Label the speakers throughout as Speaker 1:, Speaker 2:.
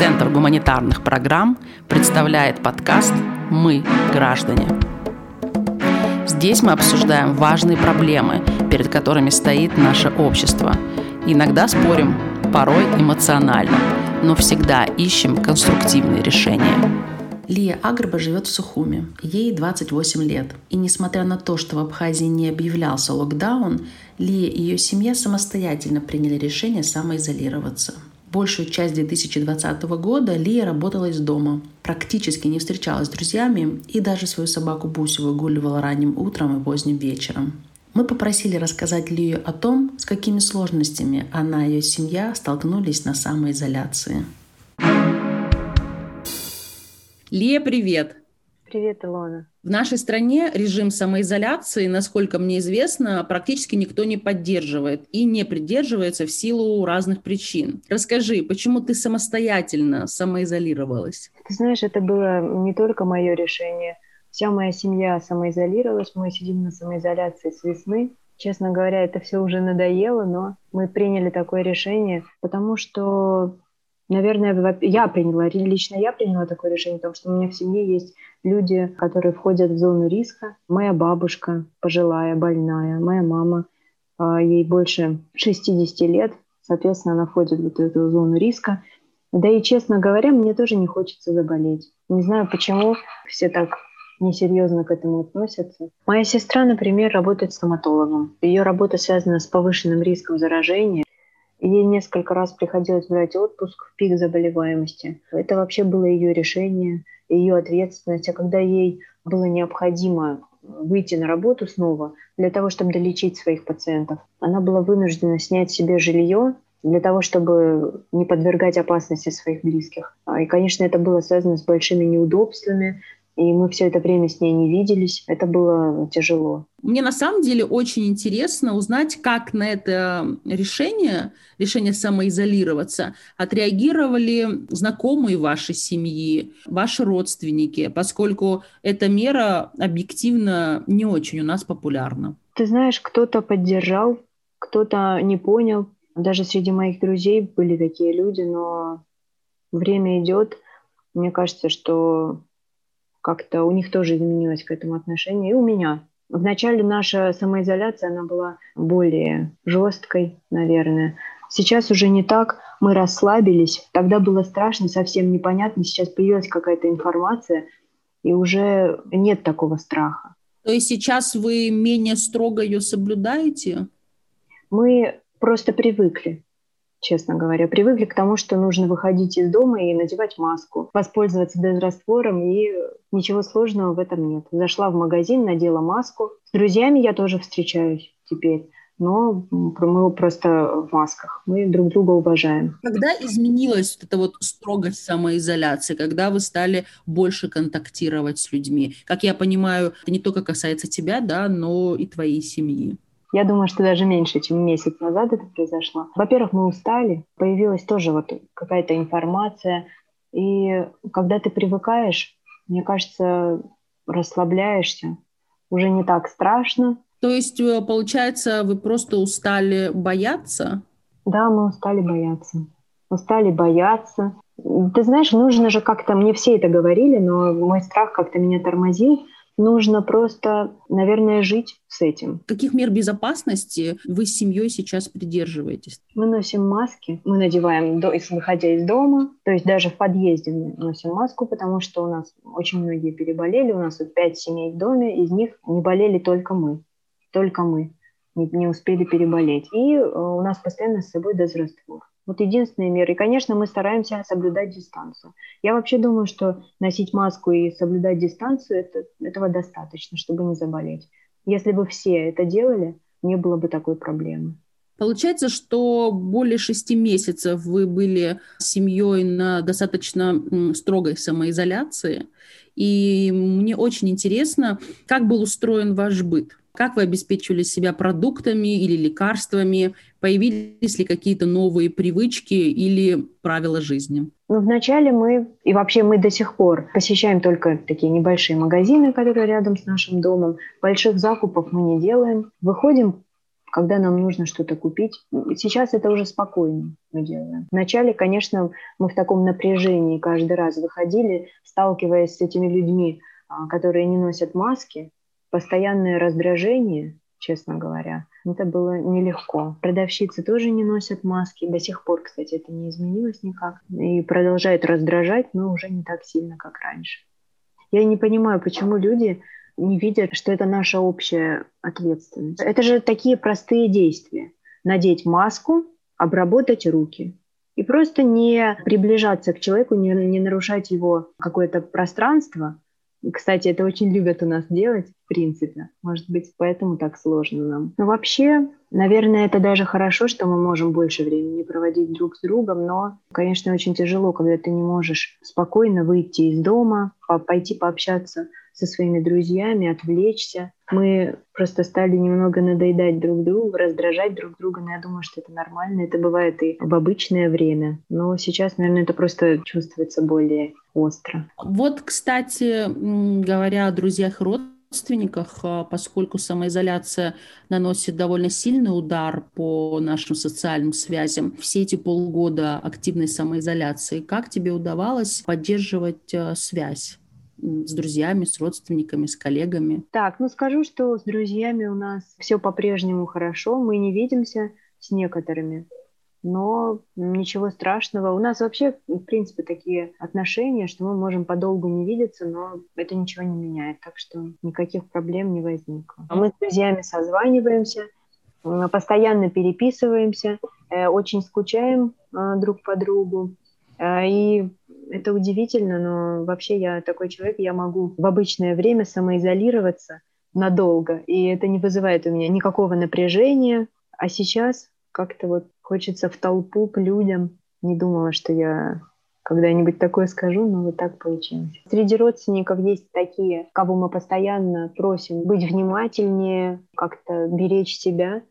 Speaker 1: Центр гуманитарных программ представляет подкаст «Мы – граждане». Здесь мы обсуждаем важные проблемы, перед которыми стоит наше общество. Иногда спорим, порой эмоционально, но всегда ищем конструктивные решения. Лия Агрба живет в Сухуме. Ей 28 лет. И несмотря на то, что в Абхазии не объявлялся локдаун, Лия и ее семья самостоятельно приняли решение самоизолироваться. Большую часть 2020 года Лия работала из дома, практически не встречалась с друзьями и даже свою собаку Бусю выгуливала ранним утром и поздним вечером. Мы попросили рассказать Лию о том, с какими сложностями она и ее семья столкнулись на самоизоляции. Лия, привет!
Speaker 2: Привет, Илона.
Speaker 1: В нашей стране режим самоизоляции, насколько мне известно, практически никто не поддерживает и не придерживается в силу разных причин. Расскажи, почему ты самостоятельно самоизолировалась?
Speaker 2: Ты знаешь, это было не только мое решение. Вся моя семья самоизолировалась, мы сидим на самоизоляции с весны. Честно говоря, это все уже надоело, но мы приняли такое решение, потому что Наверное, я приняла, лично я приняла такое решение, потому что у меня в семье есть люди, которые входят в зону риска. Моя бабушка пожилая, больная, моя мама, а, ей больше 60 лет, соответственно, она входит в вот эту зону риска. Да и, честно говоря, мне тоже не хочется заболеть. Не знаю, почему все так несерьезно к этому относятся. Моя сестра, например, работает стоматологом. Ее работа связана с повышенным риском заражения. Ей несколько раз приходилось брать отпуск в пик заболеваемости. Это вообще было ее решение, ее ответственность. А когда ей было необходимо выйти на работу снова для того, чтобы долечить своих пациентов, она была вынуждена снять себе жилье для того, чтобы не подвергать опасности своих близких. А, и, конечно, это было связано с большими неудобствами, и мы все это время с ней не виделись. Это было тяжело.
Speaker 1: Мне на самом деле очень интересно узнать, как на это решение, решение самоизолироваться, отреагировали знакомые вашей семьи, ваши родственники, поскольку эта мера объективно не очень у нас популярна.
Speaker 2: Ты знаешь, кто-то поддержал, кто-то не понял. Даже среди моих друзей были такие люди, но время идет. Мне кажется, что как-то у них тоже изменилось к этому отношение, и у меня. Вначале наша самоизоляция, она была более жесткой, наверное. Сейчас уже не так, мы расслабились. Тогда было страшно, совсем непонятно. Сейчас появилась какая-то информация, и уже нет такого страха.
Speaker 1: То есть сейчас вы менее строго ее соблюдаете?
Speaker 2: Мы просто привыкли честно говоря. Привыкли к тому, что нужно выходить из дома и надевать маску, воспользоваться дезраствором, и ничего сложного в этом нет. Зашла в магазин, надела маску. С друзьями я тоже встречаюсь теперь но мы просто в масках. Мы друг друга уважаем.
Speaker 1: Когда изменилась эта вот строгость самоизоляции, когда вы стали больше контактировать с людьми? Как я понимаю, это не только касается тебя, да, но и твоей семьи.
Speaker 2: Я думаю, что даже меньше, чем месяц назад это произошло. Во-первых, мы устали, появилась тоже вот какая-то информация. И когда ты привыкаешь, мне кажется, расслабляешься, уже не так страшно.
Speaker 1: То есть, э, получается, вы просто устали бояться?
Speaker 2: Да, мы устали бояться. Устали бояться. Ты знаешь, нужно же как-то, мне все это говорили, но мой страх как-то меня тормозил нужно просто, наверное, жить с этим.
Speaker 1: Каких мер безопасности вы с семьей сейчас придерживаетесь?
Speaker 2: Мы носим маски, мы надеваем, выходя из дома, то есть даже в подъезде мы носим маску, потому что у нас очень многие переболели, у нас вот пять семей в доме, из них не болели только мы, только мы не, не успели переболеть. И э, у нас постоянно с собой дозраствор. Вот единственная мера. И, конечно, мы стараемся соблюдать дистанцию. Я вообще думаю, что носить маску и соблюдать дистанцию это, этого достаточно, чтобы не заболеть. Если бы все это делали, не было бы такой проблемы.
Speaker 1: Получается, что более шести месяцев вы были семьей на достаточно строгой самоизоляции. И мне очень интересно, как был устроен ваш быт. Как вы обеспечивали себя продуктами или лекарствами? Появились ли какие-то новые привычки или правила жизни?
Speaker 2: Ну, вначале мы, и вообще мы до сих пор посещаем только такие небольшие магазины, которые рядом с нашим домом. Больших закупов мы не делаем. Выходим когда нам нужно что-то купить. Сейчас это уже спокойно мы делаем. Вначале, конечно, мы в таком напряжении каждый раз выходили, сталкиваясь с этими людьми, а, которые не носят маски, постоянное раздражение, честно говоря, это было нелегко. Продавщицы тоже не носят маски. До сих пор, кстати, это не изменилось никак. И продолжает раздражать, но уже не так сильно, как раньше. Я не понимаю, почему люди не видят, что это наша общая ответственность. Это же такие простые действия. Надеть маску, обработать руки. И просто не приближаться к человеку, не, не нарушать его какое-то пространство. Кстати, это очень любят у нас делать, в принципе. Может быть, поэтому так сложно нам. Но вообще, наверное, это даже хорошо, что мы можем больше времени проводить друг с другом, но, конечно, очень тяжело, когда ты не можешь спокойно выйти из дома, пойти пообщаться со своими друзьями, отвлечься. Мы просто стали немного надоедать друг другу, раздражать друг друга, но я думаю, что это нормально. Это бывает и в обычное время. Но сейчас, наверное, это просто чувствуется более остро.
Speaker 1: Вот, кстати, говоря о друзьях и родственниках, а, поскольку самоизоляция наносит довольно сильный удар по нашим социальным связям. Все эти полгода активной самоизоляции, как тебе удавалось поддерживать а, связь? с друзьями, с родственниками, с коллегами?
Speaker 2: Так, ну скажу, что с друзьями у нас все по-прежнему хорошо. Мы не видимся с некоторыми, но ничего страшного. У нас вообще, в принципе, такие отношения, что мы можем подолгу не видеться, но это ничего не меняет, так что никаких проблем не возникло. А мы с друзьями созваниваемся, постоянно переписываемся, э, очень скучаем э, друг по другу. Э, и это удивительно, но вообще я такой человек, я могу в обычное время самоизолироваться надолго, и это не вызывает у меня никакого напряжения. А сейчас как-то вот хочется в толпу к людям. Не думала, что я когда-нибудь такое скажу, но вот так получилось. Среди родственников есть такие, кого мы постоянно просим быть внимательнее, как-то беречь себя.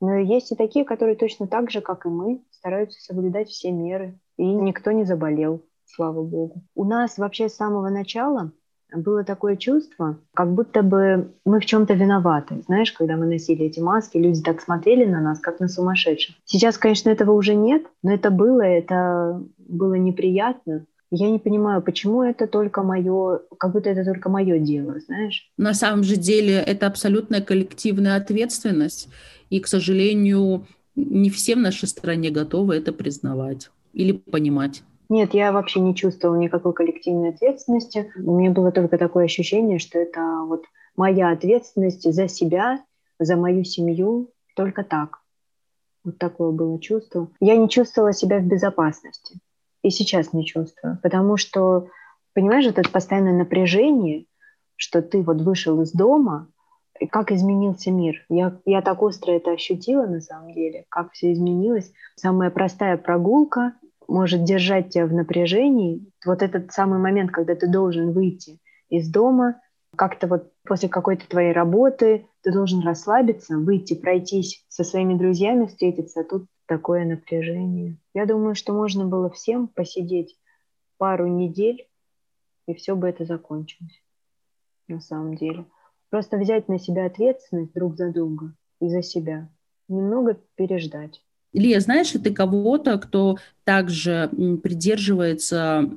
Speaker 2: Но есть и такие, которые точно так же, как и мы, стараются соблюдать все меры, и никто не заболел слава богу. У нас вообще с самого начала было такое чувство, как будто бы мы в чем-то виноваты. Знаешь, когда мы носили эти маски, люди так смотрели на нас, как на сумасшедших. Сейчас, конечно, этого уже нет, но это было, это было неприятно. Я не понимаю, почему это только мое, как будто это только мое дело, знаешь?
Speaker 1: На самом же деле это абсолютная коллективная ответственность, и, к сожалению, не все в нашей стране готовы это признавать или понимать.
Speaker 2: Нет, я вообще не чувствовала никакой коллективной ответственности. У меня было только такое ощущение, что это вот моя ответственность за себя, за мою семью, только так. Вот такое было чувство. Я не чувствовала себя в безопасности. И сейчас не чувствую. Потому что, понимаешь, это постоянное напряжение, что ты вот вышел из дома, и как изменился мир. Я, я так остро это ощутила на самом деле, как все изменилось. Самая простая прогулка – может держать тебя в напряжении, вот этот самый момент, когда ты должен выйти из дома, как-то вот после какой-то твоей работы ты должен расслабиться, выйти, пройтись со своими друзьями, встретиться, а тут такое напряжение. Я думаю, что можно было всем посидеть пару недель, и все бы это закончилось на самом деле. Просто взять на себя ответственность друг за друга и за себя. Немного переждать.
Speaker 1: Илья, знаешь ли ты кого-то, кто также придерживается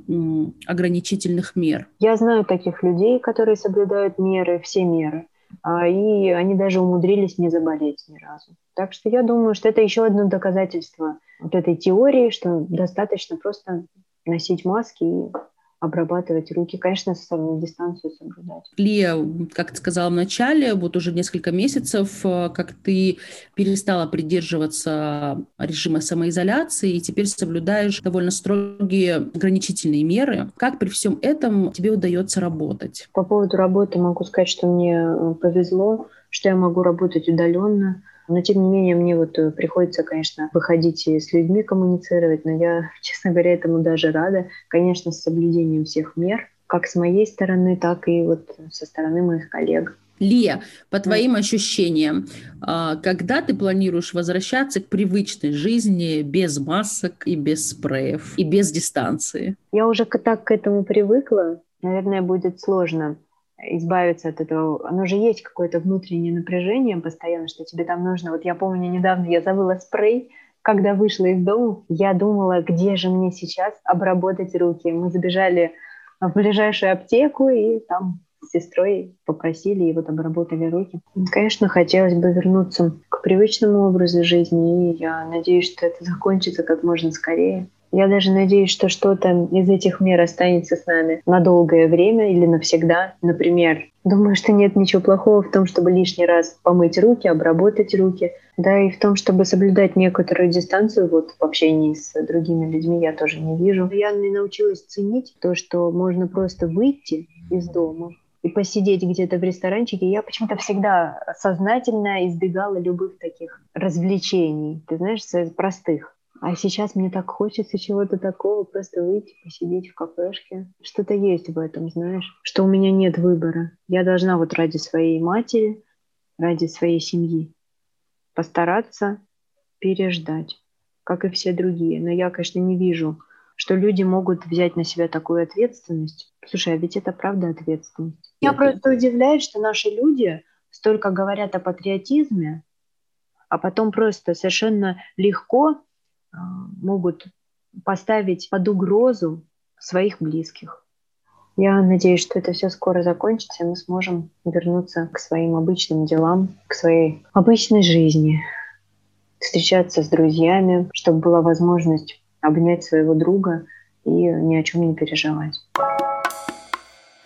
Speaker 1: ограничительных мер?
Speaker 2: Я знаю таких людей, которые соблюдают меры, все меры. А, и они даже умудрились не заболеть ни разу. Так что я думаю, что это еще одно доказательство вот этой теории, что достаточно просто носить маски и обрабатывать руки, конечно, социальную дистанцию соблюдать.
Speaker 1: Лия, как ты сказала в начале, вот уже несколько месяцев, э, как ты перестала придерживаться режима самоизоляции и теперь соблюдаешь довольно строгие ограничительные меры. Как при всем этом тебе удается работать?
Speaker 2: По поводу работы могу сказать, что мне э, повезло, что я могу работать удаленно. Но, тем не менее, мне вот э, приходится, конечно, выходить и с людьми коммуницировать, но я, честно говоря, этому даже рада. Конечно, с соблюдением всех мер, как с моей стороны, так и вот со стороны моих коллег.
Speaker 1: Лия, по твоим ощущениям, а, когда ты планируешь возвращаться к привычной жизни без масок и без спреев, и без дистанции?
Speaker 2: Я уже так к этому привыкла. Наверное, будет сложно избавиться от этого. Оно же есть какое-то внутреннее напряжение постоянно, что тебе там нужно. Вот я помню недавно я забыла спрей, когда вышла из дома, я думала, где же мне сейчас обработать руки. Мы забежали в ближайшую аптеку и там с сестрой попросили и вот обработали руки. Конечно, хотелось бы вернуться к привычному образу жизни, и я надеюсь, что это закончится как можно скорее. Я даже надеюсь, что что-то из этих мер останется с нами на долгое время или навсегда. Например, думаю, что нет ничего плохого в том, чтобы лишний раз помыть руки, обработать руки. Да, и в том, чтобы соблюдать некоторую дистанцию вот в общении с другими людьми, я тоже не вижу. Я научилась ценить то, что можно просто выйти из дома, и посидеть где-то в ресторанчике, я почему-то всегда сознательно избегала любых таких развлечений, ты знаешь, простых. А сейчас мне так хочется чего-то такого, просто выйти, посидеть в кафешке. Что-то есть в этом, знаешь, что у меня нет выбора. Я должна вот ради своей матери, ради своей семьи постараться переждать, как и все другие. Но я, конечно, не вижу, что люди могут взять на себя такую ответственность. Слушай, а ведь это правда ответственность. Меня просто удивляет, что наши люди столько говорят о патриотизме, а потом просто совершенно легко могут поставить под угрозу своих близких. Я надеюсь, что это все скоро закончится, и мы сможем вернуться к своим обычным делам, к своей обычной жизни, встречаться с друзьями, чтобы была возможность обнять своего друга и ни о чем не переживать.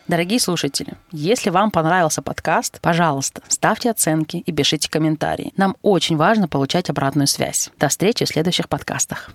Speaker 1: Дорогие слушатели, если вам понравился подкаст, пожалуйста, ставьте оценки и пишите комментарии. Нам очень важно получать обратную связь. До встречи в следующих подкастах.